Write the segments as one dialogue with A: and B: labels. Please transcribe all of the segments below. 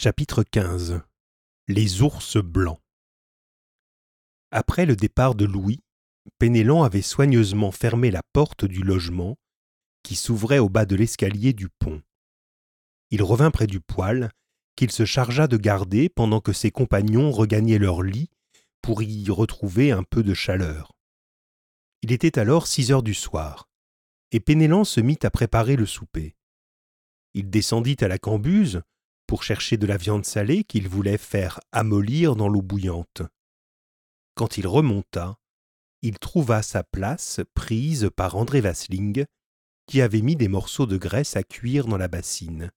A: Chapitre XV Les ours blancs Après le départ de Louis, Pénélan avait soigneusement fermé la porte du logement qui s'ouvrait au bas de l'escalier du pont. Il revint près du poêle, qu'il se chargea de garder pendant que ses compagnons regagnaient leur lit pour y retrouver un peu de chaleur. Il était alors six heures du soir, et Pénélan se mit à préparer le souper. Il descendit à la cambuse, pour chercher de la viande salée qu'il voulait faire amollir dans l'eau bouillante. Quand il remonta, il trouva sa place prise par André Vasling, qui avait mis des morceaux de graisse à cuire dans la bassine.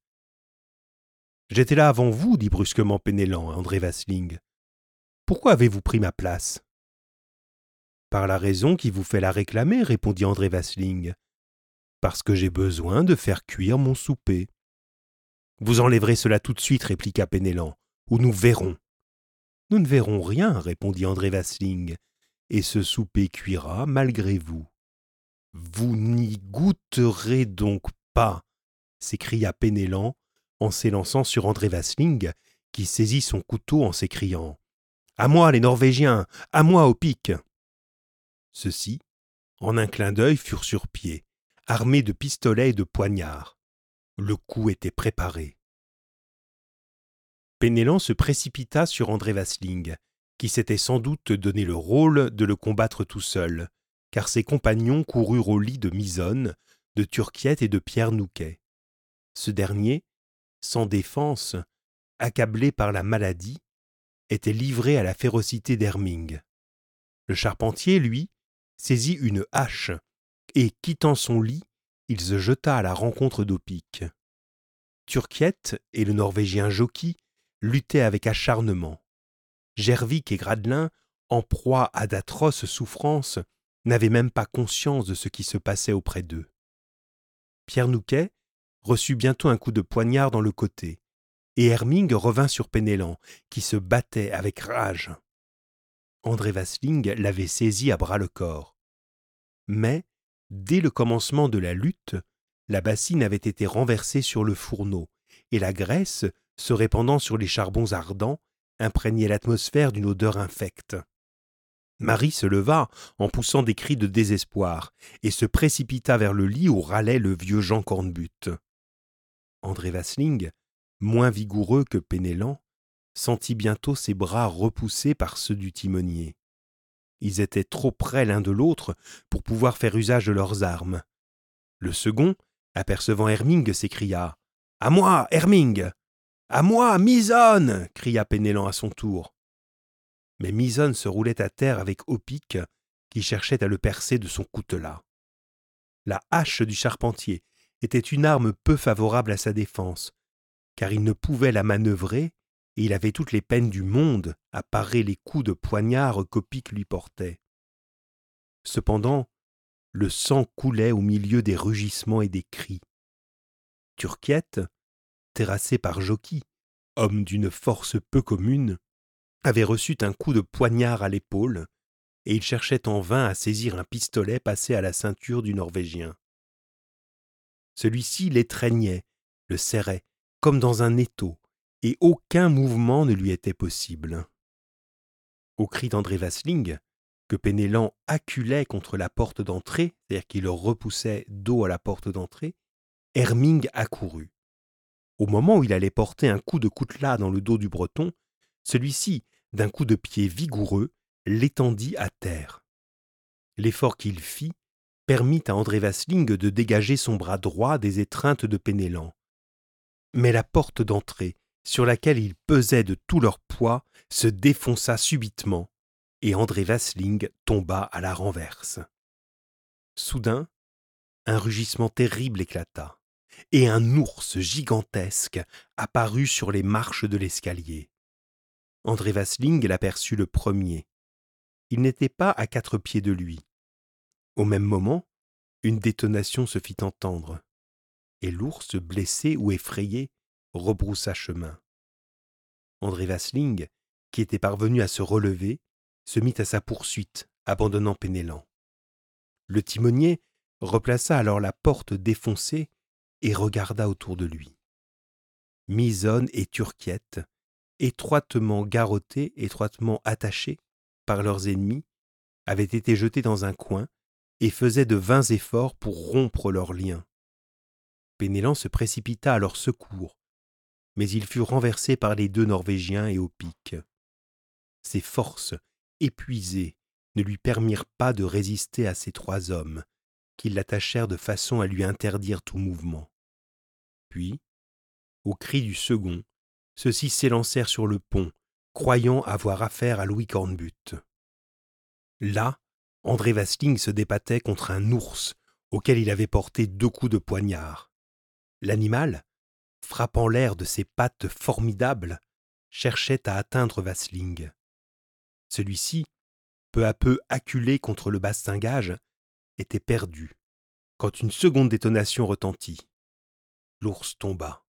A: J'étais là avant vous, dit brusquement Pénélan à André Vasling. Pourquoi avez-vous pris ma place Par la raison qui vous fait la réclamer, répondit André Vasling. Parce que j'ai besoin de faire cuire mon souper. Vous enlèverez cela tout de suite, répliqua Pénélan, ou nous verrons. Nous ne verrons rien, répondit André Vasling, et ce souper cuira malgré vous. Vous n'y goûterez donc pas, s'écria Pénélan en s'élançant sur André Vasling, qui saisit son couteau en s'écriant À moi, les Norvégiens À moi au pic Ceux-ci, en un clin d'œil, furent sur pied, armés de pistolets et de poignards. Le coup était préparé. Pénélan se précipita sur André Vasling, qui s'était sans doute donné le rôle de le combattre tout seul, car ses compagnons coururent au lit de Misonne, de Turquiette et de Pierre Nouquet. Ce dernier, sans défense, accablé par la maladie, était livré à la férocité d'Herming. Le charpentier, lui, saisit une hache, et, quittant son lit, il se jeta à la rencontre d'Opic. Turquiette et le Norvégien Jockey luttaient avec acharnement. Gervik et Gradelin, en proie à d'atroces souffrances, n'avaient même pas conscience de ce qui se passait auprès d'eux. Pierre Nouquet reçut bientôt un coup de poignard dans le côté, et Herming revint sur Pénélan, qui se battait avec rage. André Vasling l'avait saisi à bras le corps. Mais Dès le commencement de la lutte, la bassine avait été renversée sur le fourneau, et la graisse, se répandant sur les charbons ardents, imprégnait l'atmosphère d'une odeur infecte. Marie se leva en poussant des cris de désespoir et se précipita vers le lit où râlait le vieux Jean Cornbutte. André Vasling, moins vigoureux que Pénélan, sentit bientôt ses bras repoussés par ceux du timonier. Ils étaient trop près l'un de l'autre pour pouvoir faire usage de leurs armes. Le second, apercevant Herming, s'écria À moi, Herming À moi, Misonne cria Pénélan à son tour. Mais Misonne se roulait à terre avec Opic, qui cherchait à le percer de son coutelas. La hache du charpentier était une arme peu favorable à sa défense, car il ne pouvait la manœuvrer et il avait toutes les peines du monde à parer les coups de poignard qu'Opic lui portait. Cependant, le sang coulait au milieu des rugissements et des cris. Turquiette, terrassé par Jockey, homme d'une force peu commune, avait reçu un coup de poignard à l'épaule, et il cherchait en vain à saisir un pistolet passé à la ceinture du Norvégien. Celui-ci l'étreignait, le serrait, comme dans un étau, et aucun mouvement ne lui était possible. Au cri d'André Vasling, que Pénélan acculait contre la porte d'entrée, c'est-à-dire qu'il le repoussait dos à la porte d'entrée, Herming accourut. Au moment où il allait porter un coup de coutelas dans le dos du Breton, celui-ci, d'un coup de pied vigoureux, l'étendit à terre. L'effort qu'il fit permit à André Vasling de dégager son bras droit des étreintes de Pénélan. Mais la porte d'entrée, sur laquelle ils pesaient de tout leur poids, se défonça subitement, et André Vasling tomba à la renverse. Soudain, un rugissement terrible éclata, et un ours gigantesque apparut sur les marches de l'escalier. André Vasling l'aperçut le premier. Il n'était pas à quatre pieds de lui. Au même moment, une détonation se fit entendre, et l'ours, blessé ou effrayé, rebroussa chemin. André Vasling, qui était parvenu à se relever, se mit à sa poursuite, abandonnant Pénélan. Le timonier replaça alors la porte défoncée et regarda autour de lui. Misonne et Turquiette, étroitement garrottés, étroitement attachés par leurs ennemis, avaient été jetés dans un coin et faisaient de vains efforts pour rompre leurs liens. Pénélan se précipita à leur secours, mais il fut renversé par les deux Norvégiens et au pic. Ses forces, épuisées, ne lui permirent pas de résister à ces trois hommes, qui l'attachèrent de façon à lui interdire tout mouvement. Puis, au cri du second, ceux-ci s'élancèrent sur le pont, croyant avoir affaire à Louis Cornbutte. Là, André Vasling se débattait contre un ours auquel il avait porté deux coups de poignard. L'animal, frappant l'air de ses pattes formidables, cherchait à atteindre Vasling. Celui-ci, peu à peu acculé contre le bastingage, était perdu, quand une seconde détonation retentit. L'ours tomba.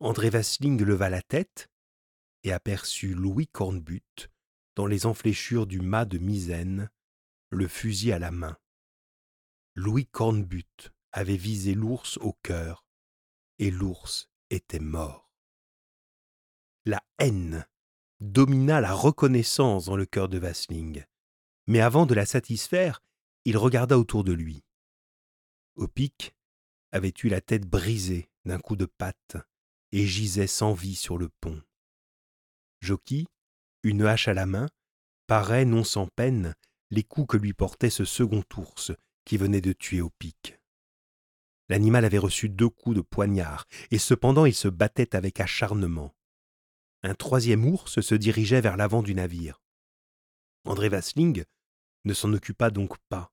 A: André Vasling leva la tête et aperçut Louis Cornbutte dans les enfléchures du mât de misaine, le fusil à la main. Louis Cornbutte avait visé l'ours au cœur, et l'ours était mort. La haine domina la reconnaissance dans le cœur de Vasling, mais avant de la satisfaire, il regarda autour de lui. Opic avait eu la tête brisée d'un coup de patte et gisait sans vie sur le pont. Jockey, une hache à la main, parait non sans peine les coups que lui portait ce second ours qui venait de tuer au pic. L'animal avait reçu deux coups de poignard, et cependant il se battait avec acharnement. Un troisième ours se dirigeait vers l'avant du navire. André Vasling ne s'en occupa donc pas,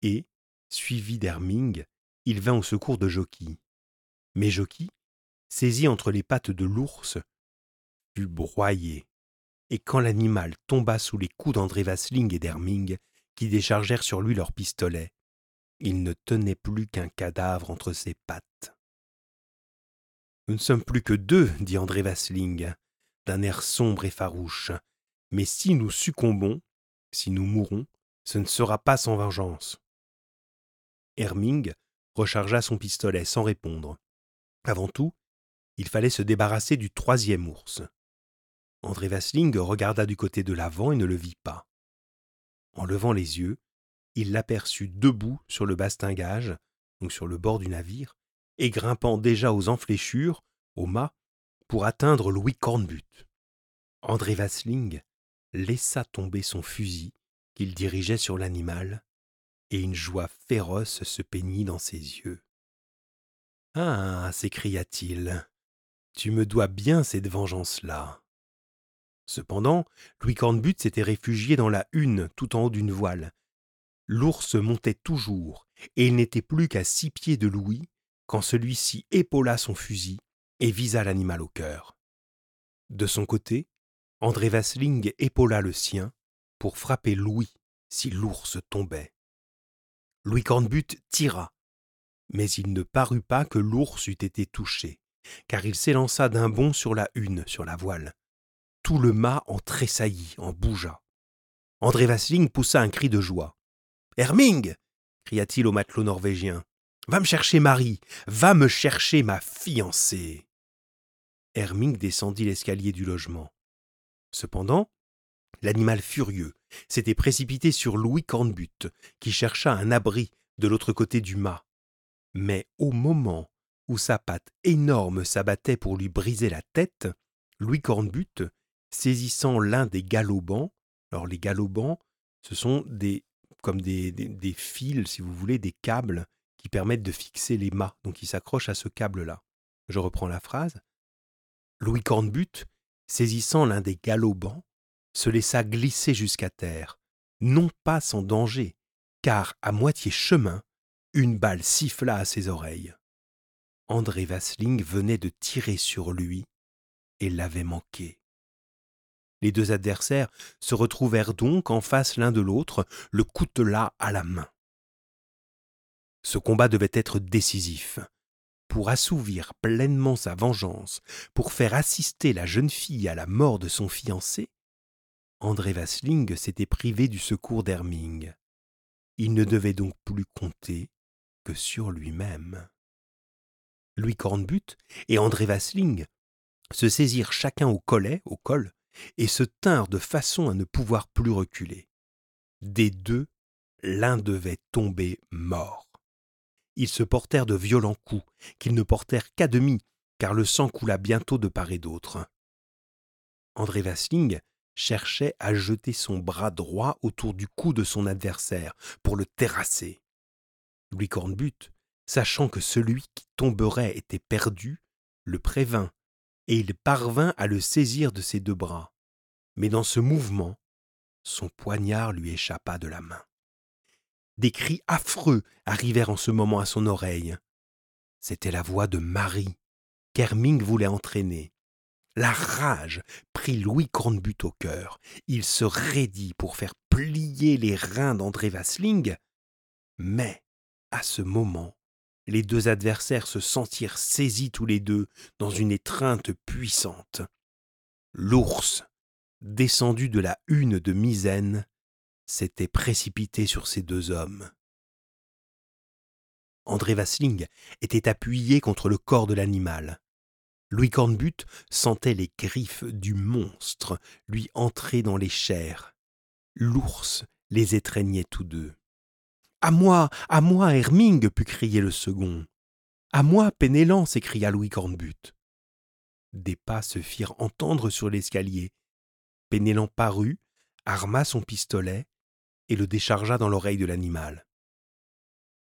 A: et, suivi d'Herming, il vint au secours de Jockey. Mais Jockey, saisi entre les pattes de l'ours, fut broyé, et quand l'animal tomba sous les coups d'André Vasling et d'Herming, qui déchargèrent sur lui leurs pistolets, il ne tenait plus qu'un cadavre entre ses pattes. Nous ne sommes plus que deux, dit André Vasling, d'un air sombre et farouche, mais si nous succombons, si nous mourons, ce ne sera pas sans vengeance. Herming rechargea son pistolet sans répondre. Avant tout, il fallait se débarrasser du troisième ours. André Vasling regarda du côté de l'avant et ne le vit pas. En levant les yeux, il l'aperçut debout sur le bastingage, donc sur le bord du navire, et grimpant déjà aux enfléchures, au mât, pour atteindre Louis Cornbutte. André Vasling laissa tomber son fusil qu'il dirigeait sur l'animal, et une joie féroce se peignit dans ses yeux. Ah s'écria-t-il, tu me dois bien cette vengeance-là. Cependant, Louis Cornbutte s'était réfugié dans la hune tout en haut d'une voile. L'ours montait toujours, et il n'était plus qu'à six pieds de Louis quand celui-ci épaula son fusil et visa l'animal au cœur. De son côté, André Vasling épaula le sien pour frapper Louis si l'ours tombait. Louis Cornbutte tira, mais il ne parut pas que l'ours eût été touché car il s'élança d'un bond sur la hune, sur la voile. Tout le mât en tressaillit, en bougea. André Vasling poussa un cri de joie. Herming cria-t-il au matelot norvégien. Va me chercher Marie, va me chercher ma fiancée. Herming descendit l'escalier du logement. Cependant, l'animal furieux s'était précipité sur Louis Cornbutte, qui chercha un abri de l'autre côté du mât. Mais au moment où sa patte énorme s'abattait pour lui briser la tête, Louis Cornbutte, saisissant l'un des galopants, alors les galopants, ce sont des comme des, fils, si vous voulez, des câbles qui permettent de fixer les mâts, donc ils s'accrochent à ce câble-là. Je reprends la phrase. Louis Cornbutte, saisissant l'un des galopants, se laissa glisser jusqu'à terre, non pas sans danger, car à moitié chemin, une balle siffla à ses oreilles. André Vasling venait de tirer sur lui et l'avait manqué. Les deux adversaires se retrouvèrent donc en face l'un de l'autre, le coutelas à la main. Ce combat devait être décisif. Pour assouvir pleinement sa vengeance, pour faire assister la jeune fille à la mort de son fiancé, André Vasling s'était privé du secours d'Herming. Il ne devait donc plus compter que sur lui-même. Louis Cornbutte et André Vasling se saisirent chacun au collet, au col, et se tinrent de façon à ne pouvoir plus reculer. Des deux, l'un devait tomber mort. Ils se portèrent de violents coups, qu'ils ne portèrent qu'à demi, car le sang coula bientôt de part et d'autre. André Vasling cherchait à jeter son bras droit autour du cou de son adversaire pour le terrasser. Louis Cornbutte, sachant que celui qui tomberait était perdu, le prévint, et il parvint à le saisir de ses deux bras. Mais dans ce mouvement, son poignard lui échappa de la main. Des cris affreux arrivèrent en ce moment à son oreille. C'était la voix de Marie, qu'Herming voulait entraîner. La rage prit Louis Cornbutte au cœur. Il se raidit pour faire plier les reins d'André Vasling. Mais, à ce moment, les deux adversaires se sentirent saisis tous les deux dans une étreinte puissante. L'ours, descendu de la hune de Misaine, s'était précipité sur ces deux hommes. André Vasling était appuyé contre le corps de l'animal. Louis Cornbutte sentait les griffes du monstre lui entrer dans les chairs. L'ours les étreignait tous deux. À moi, à moi, Herming put crier le second. À moi, Pénélan s'écria Louis Cornbutte. Des pas se firent entendre sur l'escalier. Pénélan parut, arma son pistolet et le déchargea dans l'oreille de l'animal.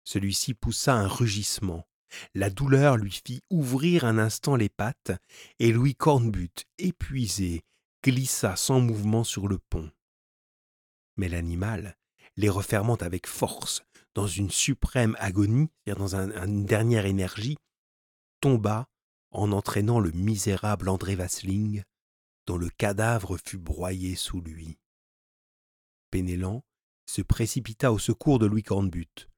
A: Celui-ci poussa un rugissement. La douleur lui fit ouvrir un instant les pattes, et Louis Cornbutte, épuisé, glissa sans mouvement sur le pont. Mais l'animal, les refermant avec force, dans une suprême agonie, dans une dernière énergie, tomba en entraînant le misérable André Vasling, dont le cadavre fut broyé sous lui. Pénélan se précipita au secours de Louis Cornbutte.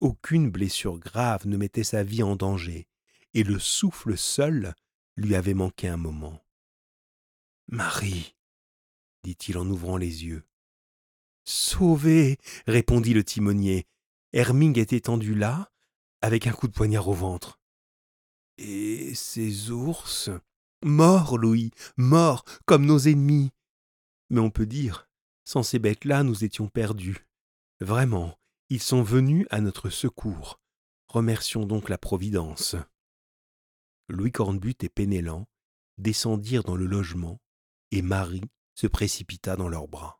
A: Aucune blessure grave ne mettait sa vie en danger, et le souffle seul lui avait manqué un moment. Marie, dit-il en ouvrant les yeux. Sauvé répondit le timonier. Herming est étendu là, avec un coup de poignard au ventre. Et ces ours? Morts, Louis, morts, comme nos ennemis. Mais on peut dire, sans ces bêtes-là, nous étions perdus. Vraiment, ils sont venus à notre secours. Remercions donc la Providence. Louis Cornbutte et Pénélan descendirent dans le logement, et Marie se précipita dans leurs bras.